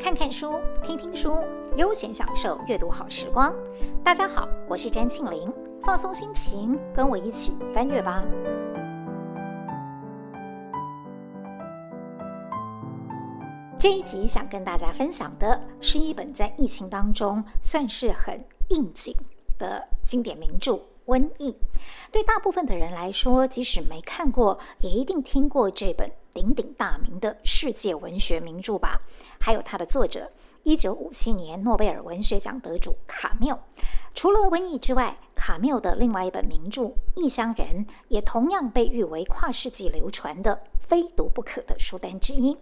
看看书，听听书，悠闲享受阅读好时光。大家好，我是詹庆玲，放松心情，跟我一起翻阅吧。这一集想跟大家分享的是一本在疫情当中算是很应景的经典名著《瘟疫》。对大部分的人来说，即使没看过，也一定听过这本鼎鼎大名的世界文学名著吧？还有它的作者，一九五七年诺贝尔文学奖得主卡缪。除了《瘟疫》之外，卡缪的另外一本名著《异乡人》也同样被誉为跨世纪流传的非读不可的书单之一。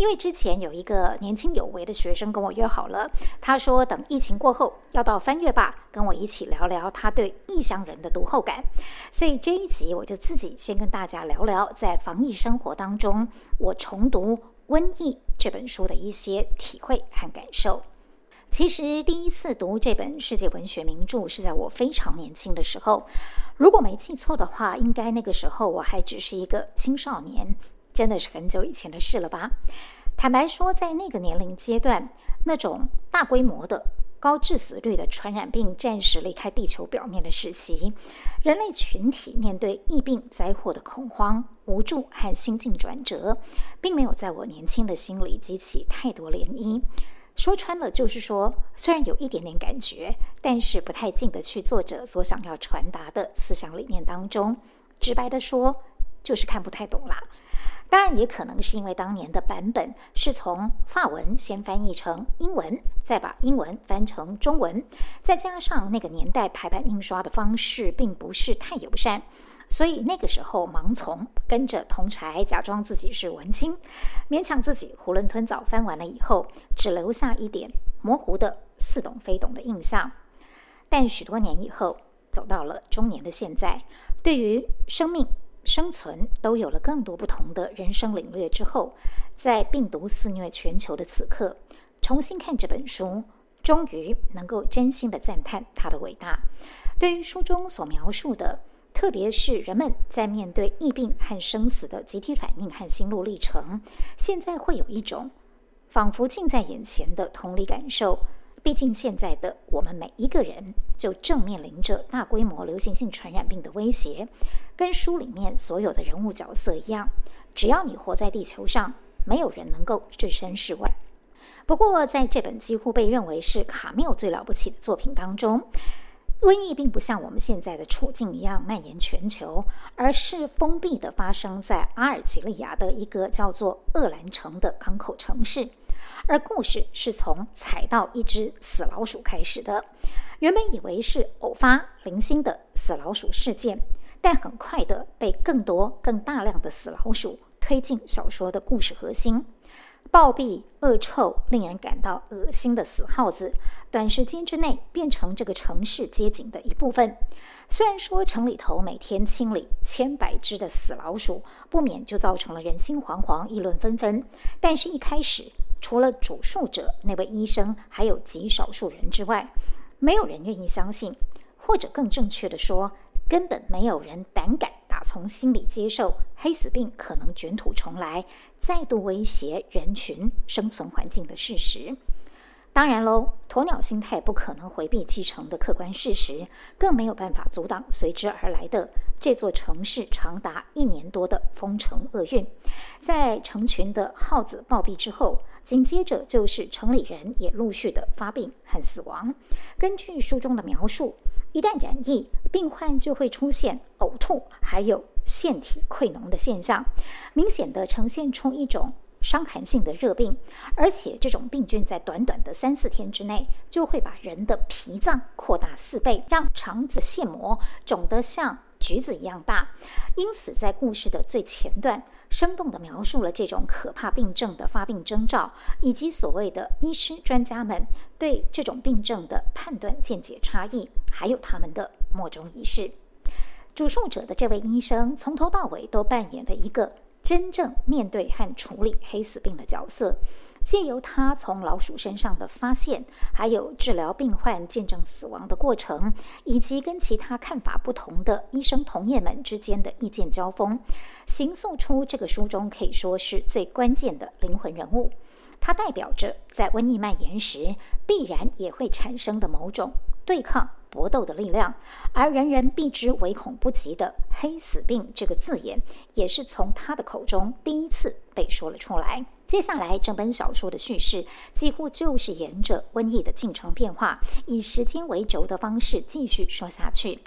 因为之前有一个年轻有为的学生跟我约好了，他说等疫情过后要到翻阅吧，跟我一起聊聊他对《异乡人》的读后感。所以这一集我就自己先跟大家聊聊，在防疫生活当中，我重读《瘟疫》这本书的一些体会和感受。其实第一次读这本世界文学名著是在我非常年轻的时候，如果没记错的话，应该那个时候我还只是一个青少年。真的是很久以前的事了吧？坦白说，在那个年龄阶段，那种大规模的、高致死率的传染病暂时离开地球表面的时期，人类群体面对疫病灾祸的恐慌、无助和心境转折，并没有在我年轻的心里激起太多涟漪。说穿了，就是说，虽然有一点点感觉，但是不太进得去作者所想要传达的思想理念当中。直白地说，就是看不太懂啦。当然，也可能是因为当年的版本是从法文先翻译成英文，再把英文翻成中文，再加上那个年代排版印刷的方式并不是太友善，所以那个时候盲从，跟着同柴假装自己是文青，勉强自己囫囵吞枣翻完了以后，只留下一点模糊的似懂非懂的印象。但许多年以后，走到了中年的现在，对于生命。生存都有了更多不同的人生领略之后，在病毒肆虐全球的此刻，重新看这本书，终于能够真心的赞叹它的伟大。对于书中所描述的，特别是人们在面对疫病和生死的集体反应和心路历程，现在会有一种仿佛近在眼前的同理感受。毕竟，现在的我们每一个人就正面临着大规模流行性传染病的威胁，跟书里面所有的人物角色一样，只要你活在地球上，没有人能够置身事外。不过，在这本几乎被认为是卡缪最了不起的作品当中，瘟疫并不像我们现在的处境一样蔓延全球，而是封闭的发生在阿尔及利亚的一个叫做厄兰城的港口城市。而故事是从踩到一只死老鼠开始的。原本以为是偶发零星的死老鼠事件，但很快的被更多、更大量的死老鼠推进小说的故事核心。暴毙、恶臭、令人感到恶心的死耗子，短时间之内变成这个城市街景的一部分。虽然说城里头每天清理千百只的死老鼠，不免就造成了人心惶惶、议论纷纷，但是一开始。除了主述者那位医生，还有极少数人之外，没有人愿意相信，或者更正确的说，根本没有人胆敢打从心里接受黑死病可能卷土重来，再度威胁人群生存环境的事实。当然喽，鸵鸟心态不可能回避继承的客观事实，更没有办法阻挡随之而来的这座城市长达一年多的封城厄运。在成群的耗子暴毙之后，紧接着就是城里人也陆续的发病和死亡。根据书中的描述，一旦染疫，病患就会出现呕吐，还有腺体溃脓的现象，明显的呈现出一种。伤寒性的热病，而且这种病菌在短短的三四天之内，就会把人的脾脏扩大四倍，让肠子腺膜肿得像橘子一样大。因此，在故事的最前段，生动地描述了这种可怕病症的发病征兆，以及所谓的医师专家们对这种病症的判断见解差异，还有他们的莫衷一是。主述者的这位医生从头到尾都扮演了一个。真正面对和处理黑死病的角色，借由他从老鼠身上的发现，还有治疗病患、见证死亡的过程，以及跟其他看法不同的医生同业们之间的意见交锋，形塑出这个书中可以说是最关键的灵魂人物。它代表着在瘟疫蔓延时必然也会产生的某种对抗搏斗的力量，而人人避之唯恐不及的“黑死病”这个字眼，也是从他的口中第一次被说了出来。接下来，整本小说的叙事几乎就是沿着瘟疫的进程变化，以时间为轴的方式继续说下去。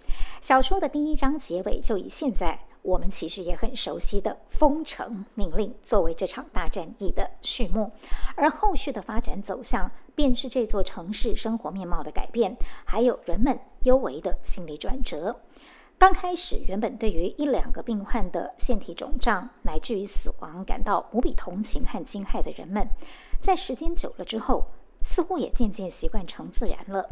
小说的第一章结尾就以现在我们其实也很熟悉的封城命令作为这场大战役的序幕，而后续的发展走向便是这座城市生活面貌的改变，还有人们幽微的心理转折。刚开始，原本对于一两个病患的腺体肿胀乃至于死亡感到无比同情和惊骇的人们，在时间久了之后，似乎也渐渐习惯成自然了。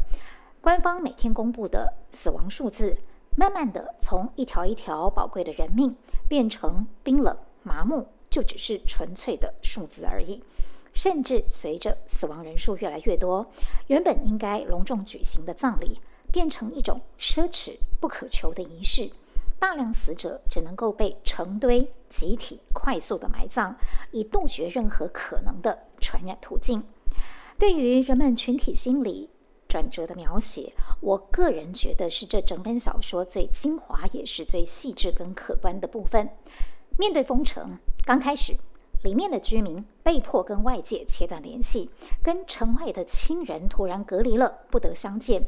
官方每天公布的死亡数字，慢慢的从一条一条宝贵的人命，变成冰冷麻木，就只是纯粹的数字而已。甚至随着死亡人数越来越多，原本应该隆重举行的葬礼，变成一种奢侈不可求的仪式，大量死者只能够被成堆集体快速的埋葬，以杜绝任何可能的传染途径。对于人们群体心理转折的描写，我个人觉得是这整本小说最精华，也是最细致跟可观的部分。面对封城，刚开始。里面的居民被迫跟外界切断联系，跟城外的亲人突然隔离了，不得相见。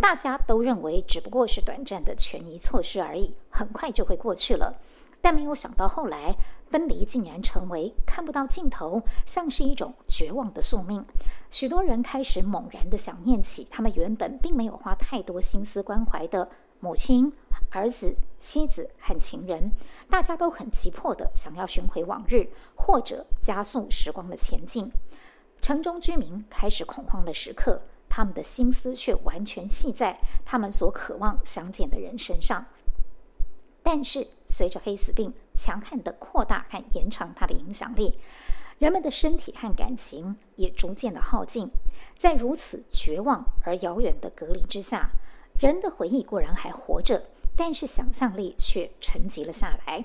大家都认为只不过是短暂的权宜措施而已，很快就会过去了。但没有想到后来分离竟然成为看不到尽头，像是一种绝望的宿命。许多人开始猛然地想念起他们原本并没有花太多心思关怀的母亲、儿子、妻子和情人，大家都很急迫地想要寻回往日，或者加速时光的前进。城中居民开始恐慌的时刻，他们的心思却完全系在他们所渴望相见的人身上。但是，随着黑死病强悍地扩大和延长它的影响力，人们的身体和感情也逐渐的耗尽。在如此绝望而遥远的隔离之下，人的回忆固然还活着，但是想象力却沉寂了下来。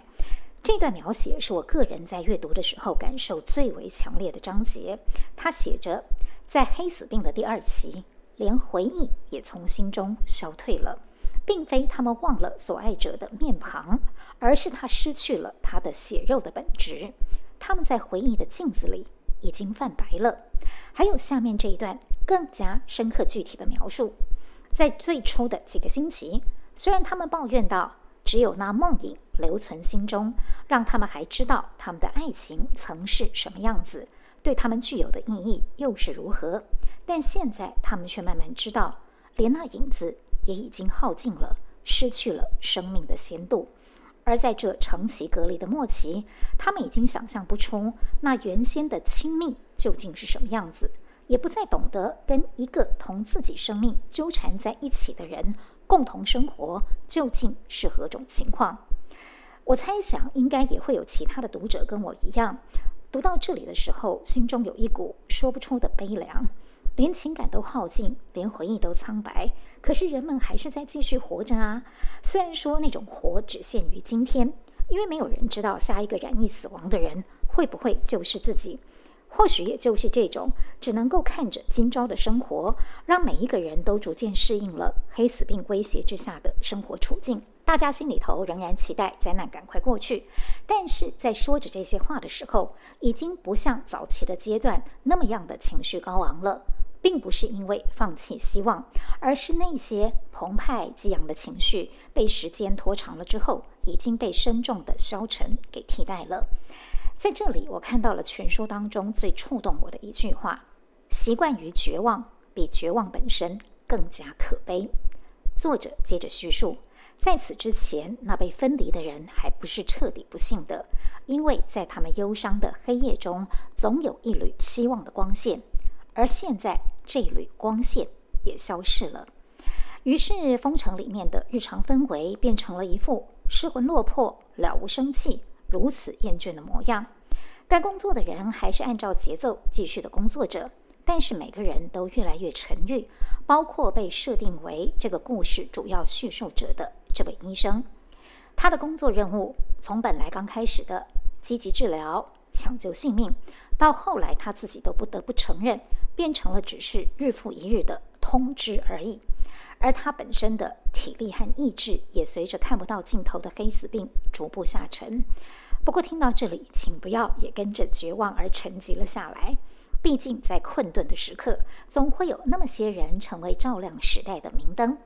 这段描写是我个人在阅读的时候感受最为强烈的章节。他写着，在黑死病的第二期，连回忆也从心中消退了，并非他们忘了所爱者的面庞，而是他失去了他的血肉的本质。他们在回忆的镜子里已经泛白了。还有下面这一段更加深刻具体的描述。在最初的几个星期，虽然他们抱怨道，只有那梦影留存心中，让他们还知道他们的爱情曾是什么样子，对他们具有的意义又是如何。但现在他们却慢慢知道，连那影子也已经耗尽了，失去了生命的鲜度。而在这长期隔离的末期，他们已经想象不出那原先的亲密究竟是什么样子。也不再懂得跟一个同自己生命纠缠在一起的人共同生活究竟是何种情况。我猜想，应该也会有其他的读者跟我一样，读到这里的时候，心中有一股说不出的悲凉，连情感都耗尽，连回忆都苍白。可是人们还是在继续活着啊！虽然说那种活只限于今天，因为没有人知道下一个染疫死亡的人会不会就是自己。或许也就是这种只能够看着今朝的生活，让每一个人都逐渐适应了黑死病威胁之下的生活处境。大家心里头仍然期待灾难赶快过去，但是在说着这些话的时候，已经不像早期的阶段那么样的情绪高昂了。并不是因为放弃希望，而是那些澎湃激昂的情绪被时间拖长了之后，已经被深重的消沉给替代了。在这里，我看到了全书当中最触动我的一句话：“习惯于绝望，比绝望本身更加可悲。”作者接着叙述，在此之前，那被分离的人还不是彻底不幸的，因为在他们忧伤的黑夜中，总有一缕希望的光线，而现在这缕光线也消失了。于是，封城里面的日常氛围变成了一副失魂落魄、了无生气。如此厌倦的模样，该工作的人还是按照节奏继续的工作着，但是每个人都越来越沉郁，包括被设定为这个故事主要叙述者的这位医生。他的工作任务从本来刚开始的积极治疗、抢救性命，到后来他自己都不得不承认，变成了只是日复一日的通知而已。而他本身的体力和意志也随着看不到尽头的黑死病逐步下沉。不过听到这里，请不要也跟着绝望而沉寂了下来。毕竟在困顿的时刻，总会有那么些人成为照亮时代的明灯。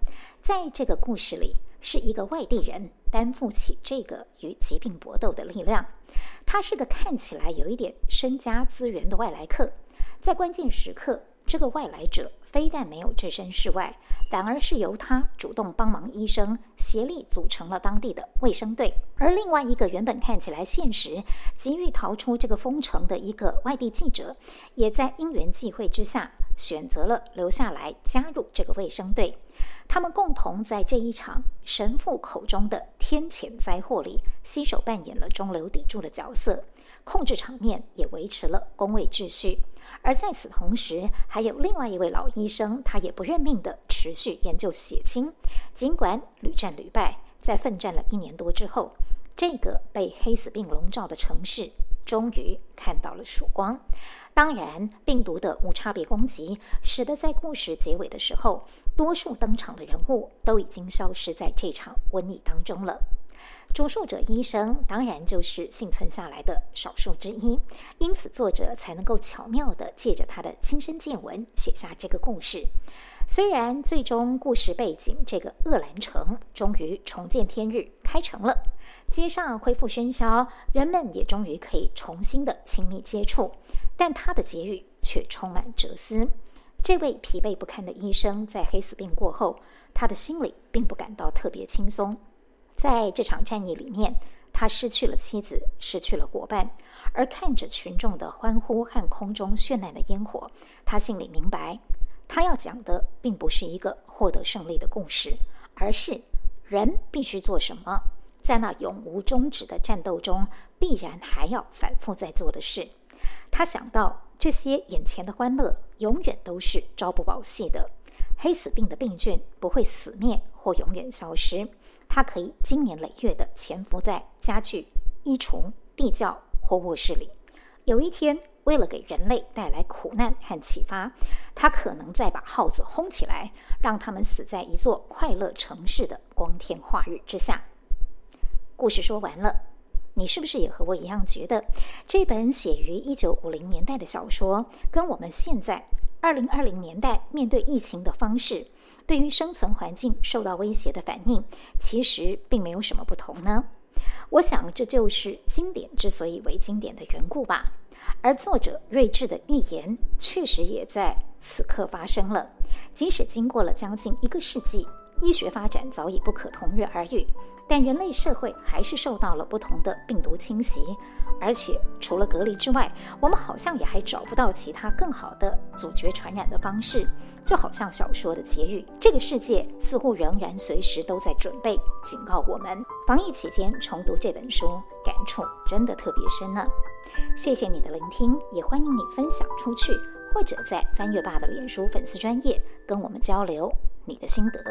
在这个故事里，是一个外地人担负起这个与疾病搏斗的力量。他是个看起来有一点身家资源的外来客，在关键时刻，这个外来者非但没有置身事外。反而是由他主动帮忙，医生协力组成了当地的卫生队。而另外一个原本看起来现实、急于逃出这个封城的一个外地记者，也在因缘际会之下选择了留下来加入这个卫生队。他们共同在这一场神父口中的天谴灾祸里，携手扮演了中流砥柱的角色，控制场面，也维持了公卫秩序。而在此同时，还有另外一位老医生，他也不认命地持续研究血清。尽管屡战屡败，在奋战了一年多之后，这个被黑死病笼罩的城市终于看到了曙光。当然，病毒的无差别攻击，使得在故事结尾的时候，多数登场的人物都已经消失在这场瘟疫当中了。主述者医生当然就是幸存下来的少数之一，因此作者才能够巧妙地借着他的亲身见闻写下这个故事。虽然最终故事背景这个鄂兰城终于重见天日开城了，街上恢复喧嚣，人们也终于可以重新的亲密接触，但他的结语却充满哲思。这位疲惫不堪的医生在黑死病过后，他的心里并不感到特别轻松。在这场战役里面，他失去了妻子，失去了伙伴，而看着群众的欢呼和空中绚烂的烟火，他心里明白，他要讲的并不是一个获得胜利的故事，而是人必须做什么，在那永无终止的战斗中，必然还要反复在做的事。他想到这些眼前的欢乐，永远都是朝不保夕的。黑死病的病菌不会死灭或永远消失，它可以经年累月的潜伏在家具、衣橱、地窖或卧室里。有一天，为了给人类带来苦难和启发，它可能再把耗子轰起来，让他们死在一座快乐城市的光天化日之下。故事说完了，你是不是也和我一样觉得这本写于一九五零年代的小说，跟我们现在，二零二零年代面对疫情的方式，对于生存环境受到威胁的反应，其实并没有什么不同呢？我想这就是经典之所以为经典的缘故吧。而作者睿智的预言，确实也在此刻发生了。即使经过了将近一个世纪，医学发展早已不可同日而语。但人类社会还是受到了不同的病毒侵袭，而且除了隔离之外，我们好像也还找不到其他更好的阻绝传染的方式。就好像小说的结语，这个世界似乎仍然随时都在准备警告我们。防疫期间重读这本书，感触真的特别深呢。谢谢你的聆听，也欢迎你分享出去，或者在翻阅爸的脸书粉丝专页跟我们交流你的心得。